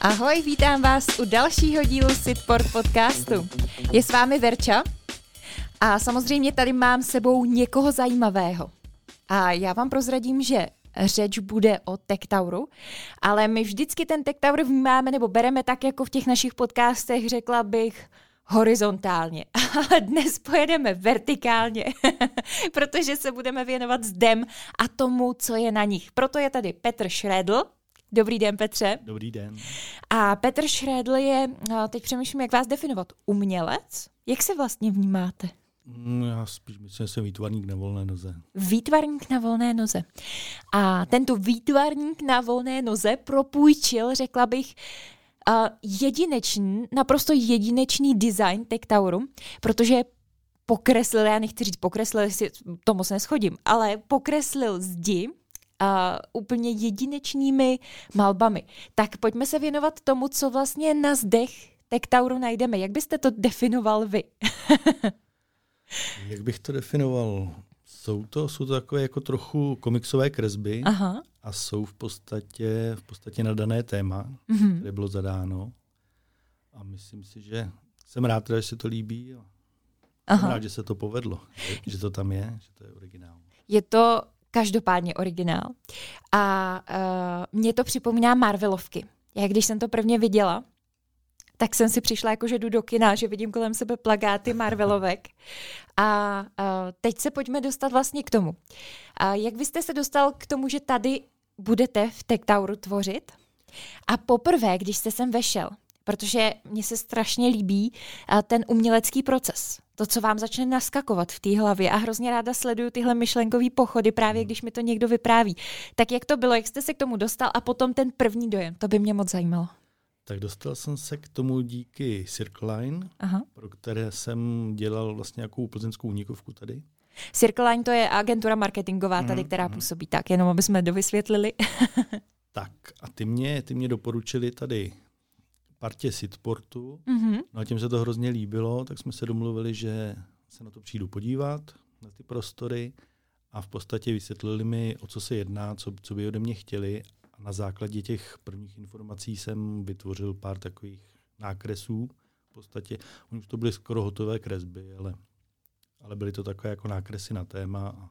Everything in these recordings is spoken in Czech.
Ahoj, vítám vás u dalšího dílu Sitport podcastu. Je s vámi Verča a samozřejmě tady mám sebou někoho zajímavého. A já vám prozradím, že řeč bude o Tektauru, ale my vždycky ten Tektaur vnímáme nebo bereme tak, jako v těch našich podcastech, řekla bych, horizontálně. Ale dnes pojedeme vertikálně, protože se budeme věnovat zdem a tomu, co je na nich. Proto je tady Petr Šredl. Dobrý den, Petře. Dobrý den. A Petr Šredl je, teď přemýšlím, jak vás definovat, umělec? Jak se vlastně vnímáte? Mm, já spíš myslím, že jsem výtvarník na volné noze. Výtvarník na volné noze. A tento výtvarník na volné noze propůjčil, řekla bych, uh, jedinečný, naprosto jedinečný design Tektauru, protože pokreslil, já nechci říct pokreslil, si to moc neschodím, ale pokreslil zdi a úplně jedinečnými malbami. Tak pojďme se věnovat tomu, co vlastně na zdech Tektauru najdeme. Jak byste to definoval vy? Jak bych to definoval? Jsou to, jsou to takové jako trochu komiksové kresby Aha. a jsou v podstatě, v podstatě na dané téma, mm-hmm. které bylo zadáno. A myslím si, že jsem rád, že se to líbí. A Aha. Jsem rád, že se to povedlo, že, že to tam je, že to je originál. Je to každopádně originál. A uh, mě to připomíná Marvelovky. Já když jsem to prvně viděla, tak jsem si přišla jako, že jdu do kina, že vidím kolem sebe plagáty Marvelovek. A uh, teď se pojďme dostat vlastně k tomu. A jak byste se dostal k tomu, že tady budete v Tektauru tvořit? A poprvé, když jste sem vešel, protože mně se strašně líbí uh, ten umělecký proces. To, co vám začne naskakovat v té hlavě a hrozně ráda sleduju tyhle myšlenkové pochody, právě když mi to někdo vypráví. Tak jak to bylo, jak jste se k tomu dostal a potom ten první dojem, to by mě moc zajímalo. Tak dostal jsem se k tomu díky Circle Line, Aha. pro které jsem dělal vlastně nějakou plzeňskou únikovku tady. Circle Line to je agentura marketingová tady, která mm. působí tak, jenom aby jsme dovysvětlili. tak a ty mě, ty mě doporučili tady partě Sitportu, mm-hmm. no a těm se to hrozně líbilo, tak jsme se domluvili, že se na to přijdu podívat, na ty prostory a v podstatě vysvětlili mi, o co se jedná, co, co by ode mě chtěli a na základě těch prvních informací jsem vytvořil pár takových nákresů. V podstatě, oni už to byly skoro hotové kresby, ale, ale byly to takové jako nákresy na téma a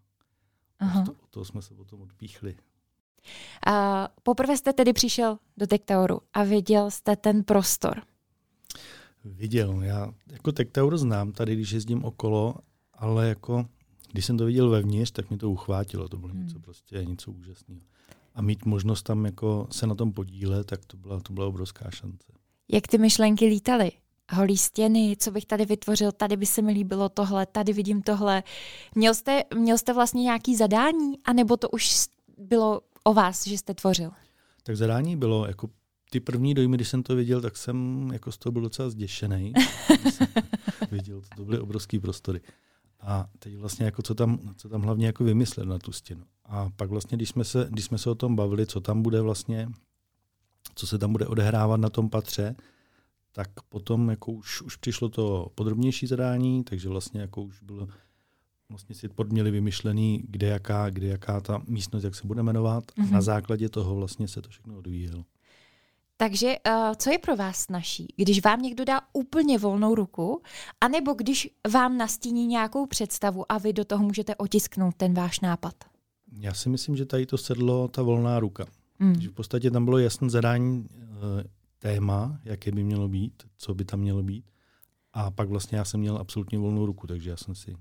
Aha. to, o toho jsme se potom odpíchli. A poprvé jste tedy přišel do Tektauru a viděl jste ten prostor. Viděl. Já jako Tektaur znám tady, když jezdím okolo, ale jako když jsem to viděl vevnitř, tak mě to uchvátilo. To bylo hmm. něco prostě něco úžasného a mít možnost tam jako se na tom podílet, tak to byla, to byla obrovská šance. Jak ty myšlenky lítaly? Holí stěny, co bych tady vytvořil, tady by se mi líbilo tohle, tady vidím tohle. Měl jste, měl jste vlastně nějaký zadání, anebo to už bylo o vás, že jste tvořil? Tak zadání bylo, jako ty první dojmy, když jsem to viděl, tak jsem jako z toho byl docela zděšený. viděl, to byly obrovské prostory. A teď vlastně jako co tam, co tam hlavně jako vymyslet na tu stěnu. A pak vlastně, když jsme, se, když jsme se o tom bavili, co tam bude vlastně, co se tam bude odehrávat na tom patře, tak potom jako už, už přišlo to podrobnější zadání, takže vlastně jako už bylo vlastně si podměli vymyšlený, kde jaká, kde jaká ta místnost, jak se bude jmenovat. Mm-hmm. A na základě toho vlastně se to všechno odvíjelo. Takže uh, co je pro vás naší? Když vám někdo dá úplně volnou ruku, anebo když vám nastíní nějakou představu a vy do toho můžete otisknout ten váš nápad? Já si myslím, že tady to sedlo ta volná ruka. Mm. Že v podstatě tam bylo jasné zadání uh, téma, jaké by mělo být, co by tam mělo být. A pak vlastně já jsem měl absolutně volnou ruku, takže já jsem si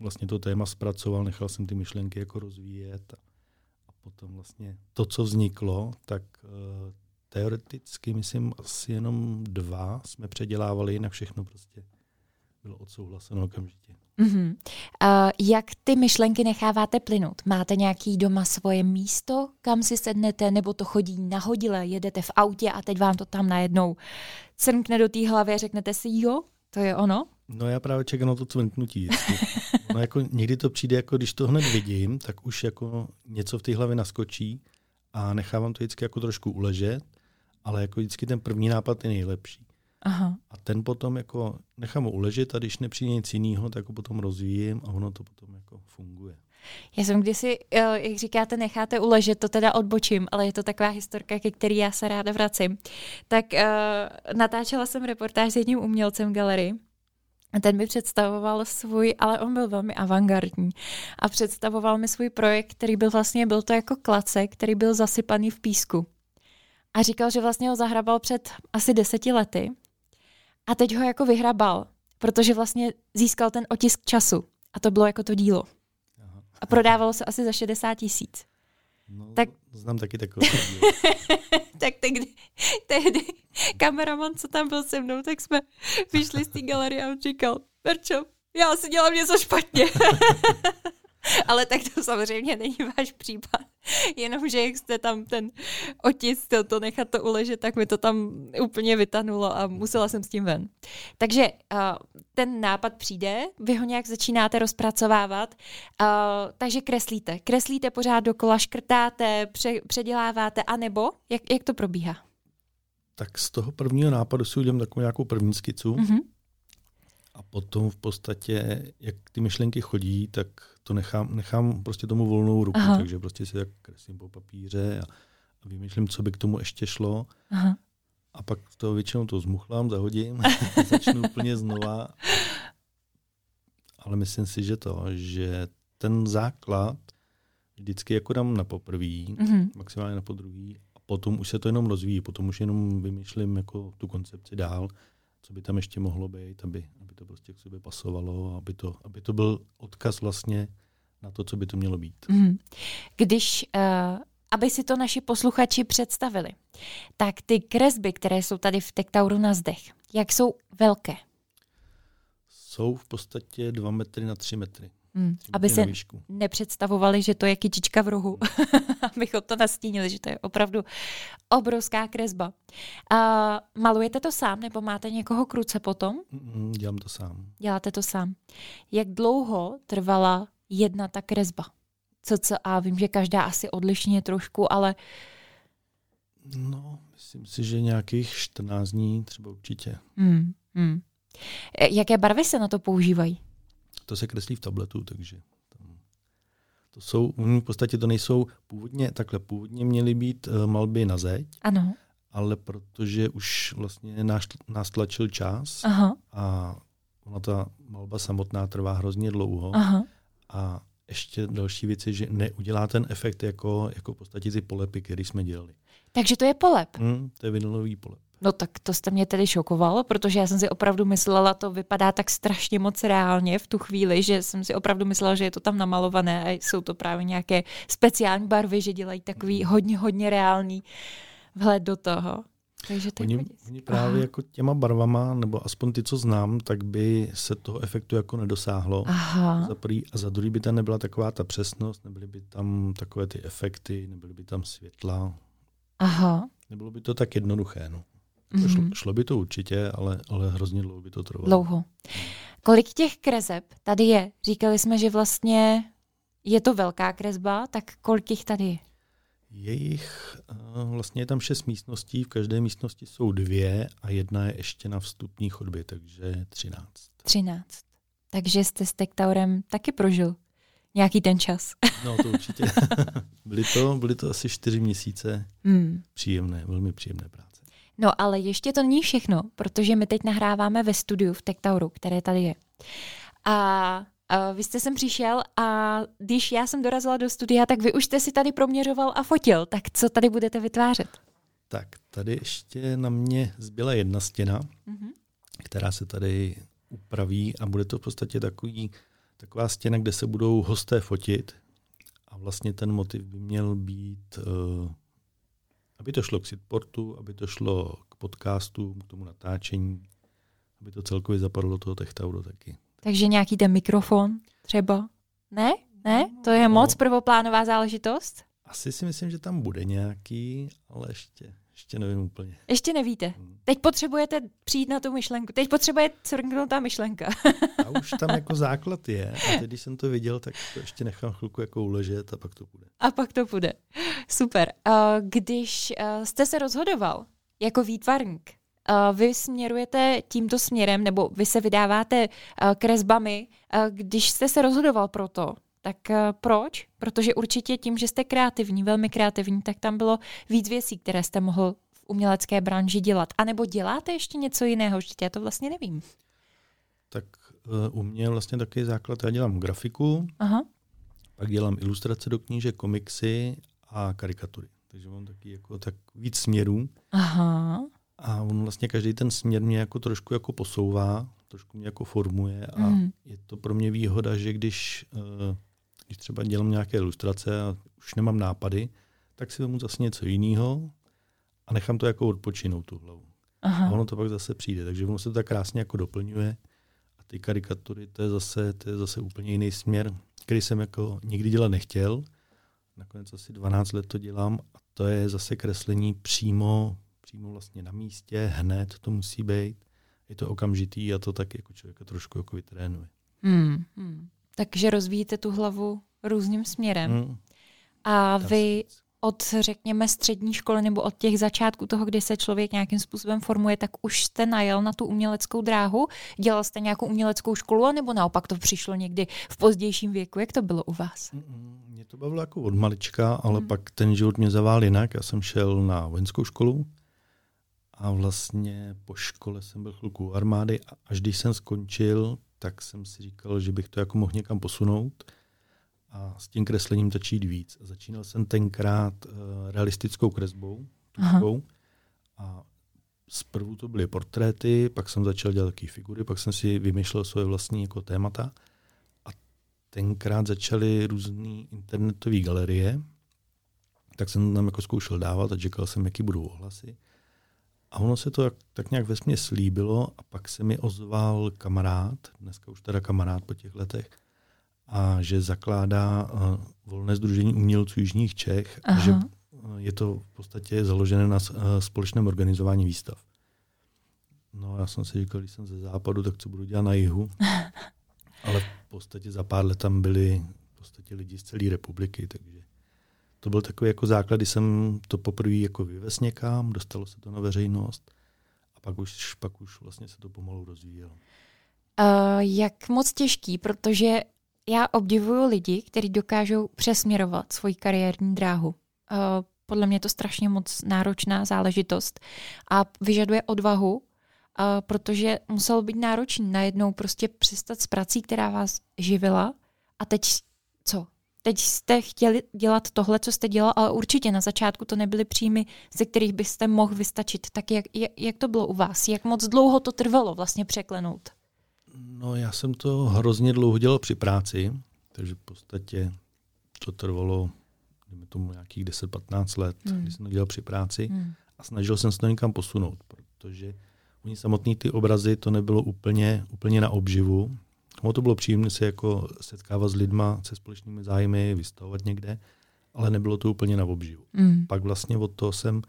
vlastně to téma zpracoval, nechal jsem ty myšlenky jako rozvíjet a, a potom vlastně to, co vzniklo, tak uh, teoreticky, myslím, asi jenom dva jsme předělávali, jinak všechno prostě bylo odsouhlaseno okamžitě. Mm-hmm. Uh, jak ty myšlenky necháváte plynout? Máte nějaký doma svoje místo, kam si sednete, nebo to chodí nahodile, jedete v autě a teď vám to tam najednou crkne do té hlavy a řeknete si, jo, to je ono? No já právě čekám na to cvrknutí. no jako někdy to přijde, jako když to hned vidím, tak už jako něco v té hlavě naskočí a nechávám to vždycky jako trošku uležet, ale jako vždycky ten první nápad je nejlepší. Aha. A ten potom jako nechám ho uležet a když nepřijde nic jiného, tak ho potom rozvíjím a ono to potom jako funguje. Já jsem kdysi, eh, jak říkáte, necháte uležet, to teda odbočím, ale je to taková historka, ke který já se ráda vracím. Tak uh, natáčela jsem reportáž s jedním umělcem galerii ten mi představoval svůj, ale on byl velmi avantgardní a představoval mi svůj projekt, který byl vlastně, byl to jako klace, který byl zasypaný v písku. A říkal, že vlastně ho zahrabal před asi deseti lety a teď ho jako vyhrabal, protože vlastně získal ten otisk času a to bylo jako to dílo. A prodávalo se asi za 60 tisíc. No, tak, znám taky takové. tak tehdy, tehdy kameraman, co tam byl se mnou, tak jsme vyšli z té galerie a on říkal, Perčo, já si dělám něco špatně. Ale tak to samozřejmě není váš případ. Jenomže jak jste tam ten otisk, to, to nechat to uležet, tak mi to tam úplně vytanulo a musela jsem s tím ven. Takže uh, ten nápad přijde, vy ho nějak začínáte rozpracovávat, uh, takže kreslíte. Kreslíte pořád dokola, škrtáte, pře, předěláváte, anebo jak, jak to probíhá? Tak z toho prvního nápadu si udělám takovou nějakou první skicu. Mm-hmm a potom v podstatě, jak ty myšlenky chodí, tak to nechám, nechám prostě tomu volnou ruku, Aha. takže prostě si tak kreslím po papíře a, a vymýšlím, co by k tomu ještě šlo. Aha. A pak to většinou to zmuchlám, zahodím, začnu úplně znova. Ale myslím si, že to, že ten základ vždycky jako dám na poprvý, mm-hmm. maximálně na podruhý, a potom už se to jenom rozvíjí, potom už jenom vymýšlím jako tu koncepci dál co by tam ještě mohlo být, aby, aby to prostě k sobě pasovalo, aby to, aby to byl odkaz vlastně na to, co by to mělo být. Mm. Když, uh, aby si to naši posluchači představili, tak ty kresby, které jsou tady v Tektauru na zdech, jak jsou velké? Jsou v podstatě 2 metry na 3 metry. Hmm. Aby se nepředstavovali, že to je kytička v rohu, abychom to nastínili, že to je opravdu obrovská kresba. A malujete to sám, nebo máte někoho kruce potom? Mm, dělám to sám. Děláte to sám. Jak dlouho trvala jedna ta kresba? Co, co, a vím, že každá asi odlišně trošku, ale... No, myslím si, že nějakých 14 dní třeba určitě. Hmm, hmm. Jaké barvy se na to používají? To se kreslí v tabletu, takže tam, to jsou, v podstatě to nejsou původně, takhle původně měly být uh, malby na zeď, ano. ale protože už vlastně nás, nás tlačil čas Aha. a ona ta malba samotná trvá hrozně dlouho Aha. a ještě další věc je, že neudělá ten efekt jako, jako v podstatě ty polepy, které jsme dělali. Takže to je polep? Hmm, to je vinylový polep. No tak to jste mě tedy šokovalo, protože já jsem si opravdu myslela, to vypadá tak strašně moc reálně v tu chvíli, že jsem si opravdu myslela, že je to tam namalované a jsou to právě nějaké speciální barvy, že dělají takový hodně, hodně reálný vhled do toho. Takže to oni, oni právě Aha. jako těma barvama, nebo aspoň ty, co znám, tak by se toho efektu jako nedosáhlo. Aha. Za prvý, a za druhý by tam nebyla taková ta přesnost, nebyly by tam takové ty efekty, nebyly by tam světla. Aha. Nebylo by to tak jednoduché. No. Mm-hmm. Šlo, šlo by to určitě, ale, ale hrozně dlouho by to trvalo. Dlouho. Kolik těch kreseb tady je? Říkali jsme, že vlastně je to velká kresba, tak kolik jich tady je? Je jich, vlastně je tam šest místností, v každé místnosti jsou dvě a jedna je ještě na vstupní chodbě, takže třináct. Třináct. Takže jste s Tektaurem taky prožil nějaký ten čas. no to určitě. byly, to, byly to asi čtyři měsíce hmm. příjemné, velmi příjemné práce. No ale ještě to není všechno, protože my teď nahráváme ve studiu v Tektauru, které tady je. A a vy jste sem přišel a když já jsem dorazila do studia, tak vy už jste si tady proměřoval a fotil. Tak co tady budete vytvářet? Tak tady ještě na mě zbyla jedna stěna, mm-hmm. která se tady upraví a bude to v podstatě takový, taková stěna, kde se budou hosté fotit. A vlastně ten motiv by měl být uh, aby to šlo k sitportu, aby to šlo k podcastu, k tomu natáčení, aby to celkově zapadlo do toho techtauru taky. Takže nějaký ten mikrofon třeba? Ne? Ne? To je moc no, prvoplánová záležitost? Asi si myslím, že tam bude nějaký, ale ještě, ještě nevím úplně. Ještě nevíte. Hmm. Teď potřebujete přijít na tu myšlenku. Teď potřebuje crknout ta myšlenka. a už tam jako základ je. A teď, když jsem to viděl, tak to ještě nechám chvilku jako uležet a pak to bude. A pak to bude. Super. Když jste se rozhodoval jako výtvarník, vy směrujete tímto směrem, nebo vy se vydáváte kresbami, když jste se rozhodoval pro to, Tak eh, proč? Protože určitě tím, že jste kreativní, velmi kreativní, tak tam bylo víc věcí, které jste mohl v umělecké branži dělat. A nebo děláte ještě něco jiného? Vždyť já to vlastně nevím. Tak uh, u mě vlastně taky základ, já dělám grafiku, Aha. pak dělám ilustrace do knížek, komiksy a karikatury. Takže mám taky jako tak víc směrů. Aha. A on vlastně každý ten směr mě jako trošku jako posouvá, trošku mě jako formuje a mm. je to pro mě výhoda, že když, uh, když třeba dělám nějaké ilustrace a už nemám nápady, tak si vezmu zase něco jiného a nechám to jako odpočinout tu hlavu. Aha. A ono to pak zase přijde, takže ono se to tak krásně jako doplňuje. A ty karikatury, to je zase, to je zase úplně jiný směr, který jsem jako nikdy dělat nechtěl. Nakonec asi 12 let to dělám a to je zase kreslení přímo, přímo vlastně na místě, hned to musí být. Je to okamžitý a to tak jako člověka trošku jako vytrénuje. Hmm, hmm. Takže rozvíjíte tu hlavu různým směrem. Hmm. A vy od, řekněme, střední školy nebo od těch začátků toho, kdy se člověk nějakým způsobem formuje, tak už jste najel na tu uměleckou dráhu? Dělal jste nějakou uměleckou školu, nebo naopak to přišlo někdy v pozdějším věku? Jak to bylo u vás? Mě to bavilo jako od malička, ale hmm. pak ten život mě zavál jinak. Já jsem šel na vojenskou školu a vlastně po škole jsem byl chvilku armády a až když jsem skončil, tak jsem si říkal, že bych to jako mohl někam posunout a s tím kreslením začít víc. Začínal jsem tenkrát uh, realistickou kresbou, tuškou, a zprvu to byly portréty, pak jsem začal dělat taky figury, pak jsem si vymýšlel svoje vlastní jako témata a tenkrát začaly různé internetové galerie, tak jsem tam jako zkoušel dávat a čekal jsem, jaký budou ohlasy. A ono se to tak nějak vesmě slíbilo a pak se mi ozval kamarád, dneska už teda kamarád po těch letech, a že zakládá uh, volné združení umělců Jižních Čech Aha. a že uh, je to v podstatě založené na uh, společném organizování výstav. No já jsem si říkal, když jsem ze západu, tak co budu dělat na jihu. Ale v podstatě za pár let tam byli v podstatě lidi z celé republiky, takže to byl takový jako základ, kdy jsem to poprvé jako vyvez někam, dostalo se to na veřejnost a pak už, pak už vlastně se to pomalu rozvíjelo. Uh, jak moc těžký, protože já obdivuju lidi, kteří dokážou přesměrovat svoji kariérní dráhu. Uh, podle mě je to strašně moc náročná záležitost a vyžaduje odvahu, uh, protože muselo být náročný najednou prostě přestat s prací, která vás živila a teď co? Teď jste chtěli dělat tohle, co jste dělal, ale určitě na začátku to nebyly příjmy, ze kterých byste mohl vystačit. Tak jak, jak, jak to bylo u vás? Jak moc dlouho to trvalo vlastně překlenout? No já jsem to hrozně dlouho dělal při práci, takže v podstatě to trvalo, dejme tomu nějakých 10-15 let, hmm. když jsem to dělal při práci hmm. a snažil jsem se to někam posunout, protože oni samotný ty obrazy, to nebylo úplně, úplně na obživu. Ono to bylo příjemné se jako setkávat s lidma se společnými zájmy, vystavovat někde, ale nebylo to úplně na obživu. Hmm. Pak vlastně od toho jsem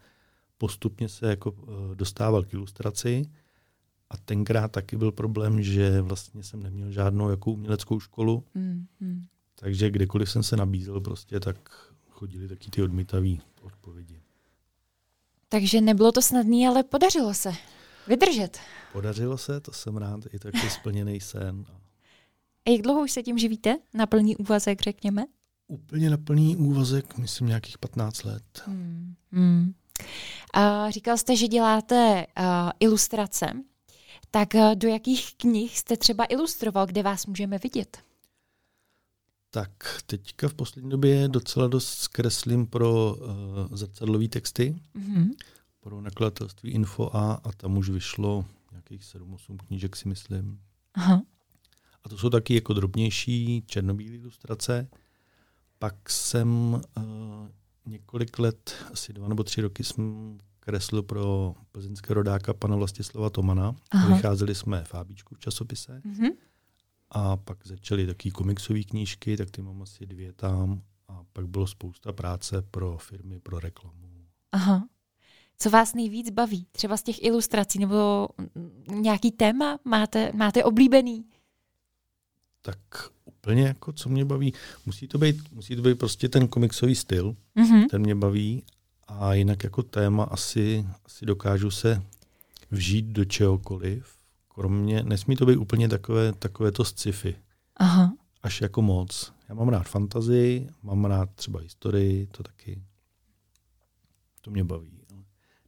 postupně se jako eh, dostával k ilustraci, a tenkrát taky byl problém, že vlastně jsem neměl žádnou jako uměleckou školu, mm, mm. takže kdekoliv jsem se nabízel prostě, tak chodili taky ty odmítavé odpovědi. Takže nebylo to snadné, ale podařilo se vydržet. Podařilo se, to jsem rád, i taky splněný sen. A jak dlouho už se tím živíte? Na plný úvazek, řekněme? Úplně na plný úvazek, myslím nějakých 15 let. Hmm. Hmm. A říkal jste, že děláte uh, ilustrace. Tak eh, do jakých knih jste třeba ilustroval, kde vás můžeme vidět? Tak teďka v poslední době docela dost zkreslím pro uh, zrcadlové texty, mm-hmm. pro nakladatelství Info A a tam už vyšlo nějakých 7-8 knížek si myslím. Aha. A to jsou taky jako drobnější černobílé ilustrace. Pak jsem uh, několik let, asi dva nebo tři roky jsem kreslil pro plzeňského rodáka pana Vlastislava Tomana. Aha. Vycházeli jsme v Fábíčku v časopise. Mm-hmm. A pak začaly taky komiksové knížky, tak ty mám asi dvě tam. A pak bylo spousta práce pro firmy, pro reklamu. Aha. Co vás nejvíc baví? Třeba z těch ilustrací nebo nějaký téma máte, máte oblíbený? Tak úplně jako, co mě baví, musí to být, musí to být prostě ten komiksový styl, mm-hmm. ten mě baví a jinak jako téma asi, asi dokážu se vžít do čehokoliv. Kromě, nesmí to být úplně takové, takové to sci-fi. Aha. až jako moc. Já mám rád fantazii, mám rád třeba historii, to taky. To mě baví.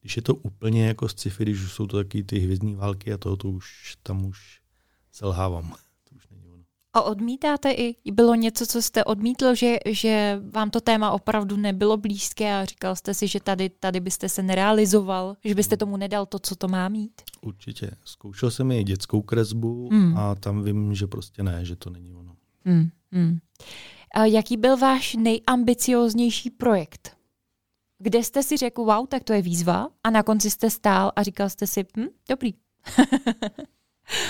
Když je to úplně jako sci-fi, když už jsou to taky ty hvězdní války a toho, to už tam už selhávám. To už není. A odmítáte i, bylo něco, co jste odmítl, že, že vám to téma opravdu nebylo blízké a říkal jste si, že tady, tady byste se nerealizoval, že byste tomu nedal to, co to má mít? Určitě. Zkoušel jsem i dětskou kresbu hmm. a tam vím, že prostě ne, že to není ono. Hmm. Hmm. A jaký byl váš nejambicioznější projekt? Kde jste si řekl, wow, tak to je výzva a na konci jste stál a říkal jste si, hm, dobrý.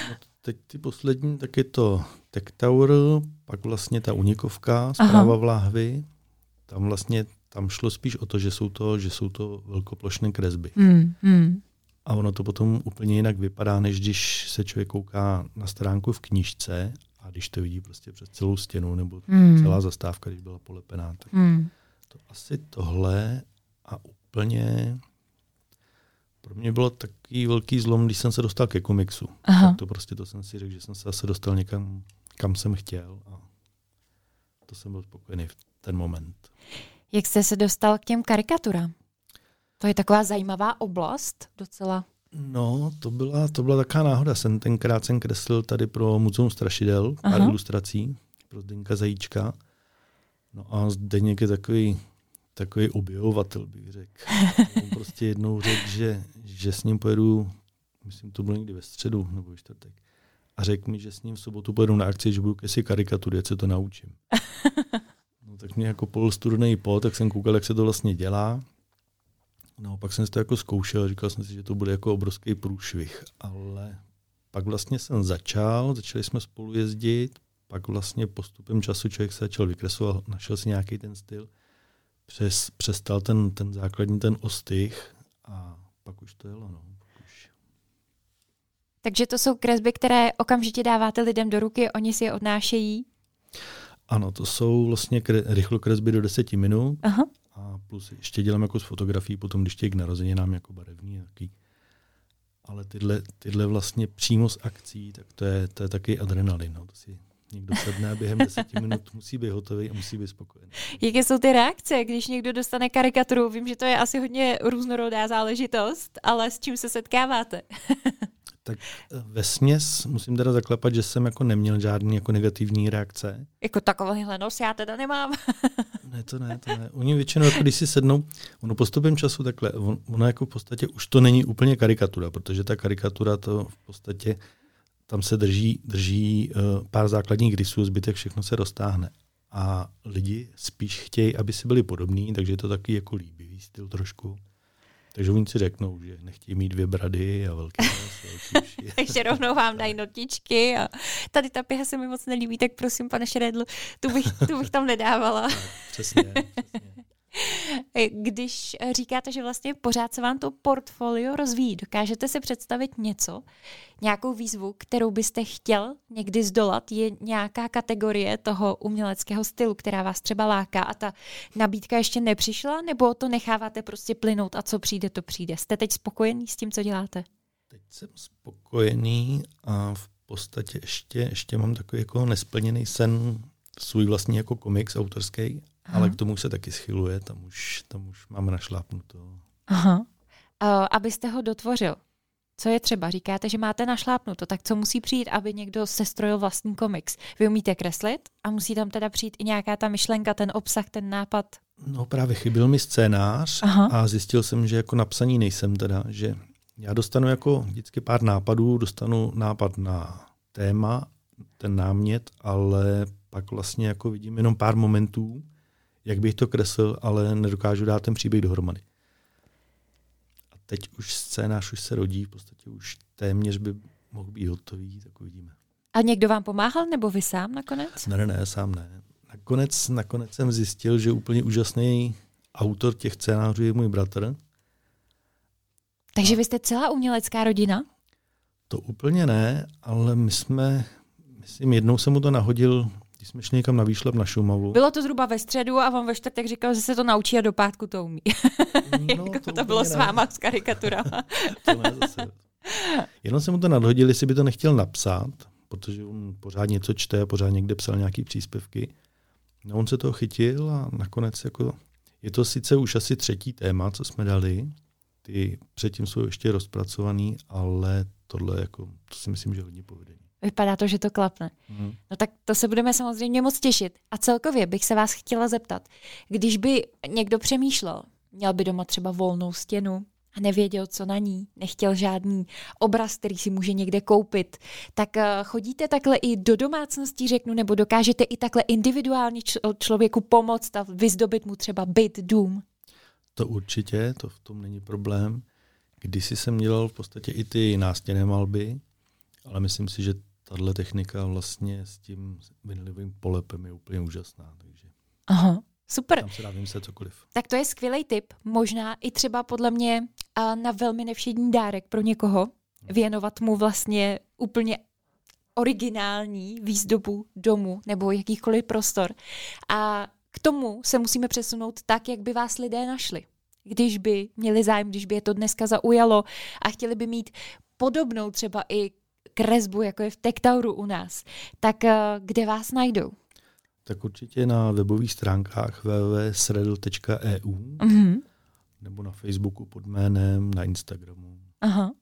no, teď ty poslední, tak je to Tech Tower, pak vlastně ta Unikovka, zpráva v láhvi. Tam vlastně tam šlo spíš o to, že jsou to, že jsou to velkoplošné kresby. Hmm, hmm. A ono to potom úplně jinak vypadá, než když se člověk kouká na stránku v knižce a když to vidí prostě přes celou stěnu nebo hmm. celá zastávka, když byla polepená. Tak hmm. to asi tohle a úplně pro mě bylo takový velký zlom, když jsem se dostal ke komiksu. Aha. Tak to prostě to jsem si řekl, že jsem se zase dostal někam, kam jsem chtěl a to jsem byl spokojený v ten moment. Jak jste se dostal k těm karikaturám? To je taková zajímavá oblast docela. No, to byla, to byla taková náhoda. Jsem tenkrát jsem kreslil tady pro Muzeum strašidel pár Aha. ilustrací pro Zdenka Zajíčka. No a Zdeněk je takový, takový objevovatel, bych řekl. Prostě jednou řekl, že, že s ním pojedu, myslím, to bylo někdy ve středu nebo ve čtvrtek, a řekl mi, že s ním v sobotu pojedu na akci, že budu kesi karikatury, jak se to naučím. No tak mě jako pol studený po, tak jsem koukal, jak se to vlastně dělá. No, pak jsem si to jako zkoušel, říkal jsem si, že to bude jako obrovský průšvih, ale pak vlastně jsem začal, začali jsme spolu jezdit, pak vlastně postupem času člověk se začal vykreslovat, našel si nějaký ten styl, přes, přestal ten, ten základní ten ostych a pak už to jelo. No. Už. Takže to jsou kresby, které okamžitě dáváte lidem do ruky, oni si je odnášejí? Ano, to jsou vlastně kre, rychlokresby do deseti minut. Aha. A plus ještě dělám jako s fotografií, potom když těch k nám jako barevný. Taký. Ale tyhle, tyhle vlastně přímo z akcí, tak to je, to je taky adrenalin. No. To si někdo sedne a během deseti minut musí být hotový a musí být spokojený. Jaké jsou ty reakce, když někdo dostane karikaturu? Vím, že to je asi hodně různorodá záležitost, ale s čím se setkáváte? Tak eh, ve směs musím teda zaklepat, že jsem jako neměl žádný jako negativní reakce. Jako takovýhle nos já teda nemám. ne, to ne, to ne. Oni většinou, jako když si sednou, ono postupem času takhle, on, ono jako v podstatě už to není úplně karikatura, protože ta karikatura to v podstatě tam se drží, drží uh, pár základních rysů, zbytek všechno se roztáhne. A lidi spíš chtějí, aby si byli podobní, takže je to taky jako líbivý styl trošku. Takže oni si řeknou, že nechtějí mít dvě brady a velké Takže rovnou vám dají notičky a tady ta pěha se mi moc nelíbí, tak prosím, pane Šredl, tu bych, tu bych tam nedávala. Tak, přesně, přesně. Když říkáte, že vlastně pořád se vám to portfolio rozvíjí, dokážete si představit něco, nějakou výzvu, kterou byste chtěl někdy zdolat? Je nějaká kategorie toho uměleckého stylu, která vás třeba láká a ta nabídka ještě nepřišla, nebo to necháváte prostě plynout a co přijde, to přijde? Jste teď spokojený s tím, co děláte? Teď jsem spokojený a v podstatě ještě, ještě mám takový jako nesplněný sen svůj vlastní jako komiks autorský Aha. ale k tomu se taky schyluje, tam už, tam už máme našlápnuto. Aha. Uh, abyste ho dotvořil, co je třeba? Říkáte, že máte našlápnuto, tak co musí přijít, aby někdo sestrojil vlastní komiks? Vy umíte kreslit a musí tam teda přijít i nějaká ta myšlenka, ten obsah, ten nápad? No právě chyběl mi scénář Aha. a zjistil jsem, že jako napsaní nejsem teda, že já dostanu jako vždycky pár nápadů, dostanu nápad na téma, ten námět, ale pak vlastně jako vidím jenom pár momentů jak bych to kreslil, ale nedokážu dát ten příběh dohromady. A teď už scénář už se rodí, v podstatě už téměř by mohl být hotový, tak uvidíme. A někdo vám pomáhal, nebo vy sám nakonec? Ne, ne, ne, sám ne. Nakonec, nakonec jsem zjistil, že úplně úžasný autor těch scénářů je můj bratr. Takže vy jste celá umělecká rodina? To úplně ne, ale my jsme, myslím, jednou jsem mu to nahodil když jsme šli někam na výšlep na Šumavu. Bylo to zhruba ve středu a on ve čtvrtek říkal, že se to naučí a do pátku to umí. No, jako to, to bylo ne. s váma s karikaturama. to ne zase. Jenom jsem mu to nadhodil, jestli by to nechtěl napsat, protože on pořád něco čte a pořád někde psal nějaký příspěvky. No on se toho chytil a nakonec jako, je to sice už asi třetí téma, co jsme dali, ty předtím jsou ještě rozpracovaný, ale tohle jako, to si myslím, že hodně povedení. Vypadá to, že to klapne. Mm. No tak to se budeme samozřejmě moc těšit. A celkově bych se vás chtěla zeptat, když by někdo přemýšlel, měl by doma třeba volnou stěnu, a nevěděl, co na ní, nechtěl žádný obraz, který si může někde koupit, tak eh, chodíte takhle i do domácností, řeknu, nebo dokážete i takhle individuálně člověku pomoct a vyzdobit mu třeba byt, dům? To určitě, to v tom není problém. Kdysi jsem dělal v podstatě i ty nástěnné malby, ale myslím si, že tahle technika vlastně s tím vinilovým polepem je úplně úžasná. Takže Aha, super. Tam se dá vymyslet cokoliv. Tak to je skvělý tip. Možná i třeba podle mě na velmi nevšední dárek pro někoho. Věnovat mu vlastně úplně originální výzdobu domu nebo jakýchkoliv prostor. A k tomu se musíme přesunout tak, jak by vás lidé našli. Když by měli zájem, když by je to dneska zaujalo a chtěli by mít podobnou třeba i kresbu, jako je v Tektauru u nás, tak eh, kde vás najdou? Tak určitě na webových stránkách www.sredl.eu mm-hmm. nebo na Facebooku pod jménem, na Instagramu. Aha.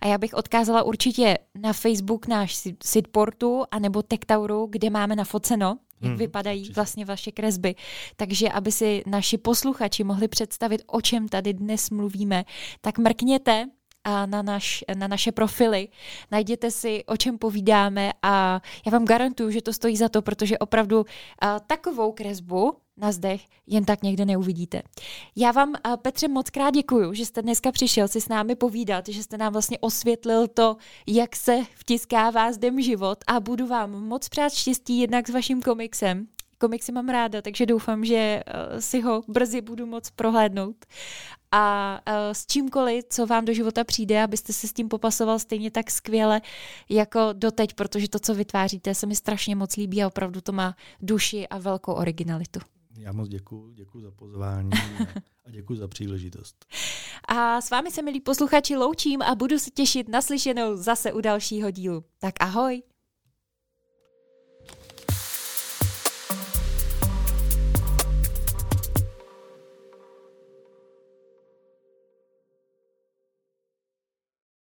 A já bych odkázala určitě na Facebook náš Sidportu anebo Tektauru, kde máme nafoceno, jak hmm, vypadají určitě. vlastně vaše kresby. Takže aby si naši posluchači mohli představit, o čem tady dnes mluvíme, tak mrkněte a na, naš, na naše profily. Najděte si, o čem povídáme a já vám garantuju, že to stojí za to, protože opravdu a, takovou kresbu na zdech jen tak někde neuvidíte. Já vám, a, Petře, moc krát děkuju, že jste dneska přišel si s námi povídat, že jste nám vlastně osvětlil to, jak se vtiskává zdem život a budu vám moc přát štěstí jednak s vaším komiksem, komiksy mám ráda, takže doufám, že si ho brzy budu moc prohlédnout. A uh, s čímkoliv, co vám do života přijde, abyste se s tím popasoval stejně tak skvěle jako doteď, protože to, co vytváříte, se mi strašně moc líbí a opravdu to má duši a velkou originalitu. Já moc děkuji, děkuji za pozvání a děkuji za příležitost. A s vámi se, milí posluchači, loučím a budu se těšit na slyšenou zase u dalšího dílu. Tak ahoj!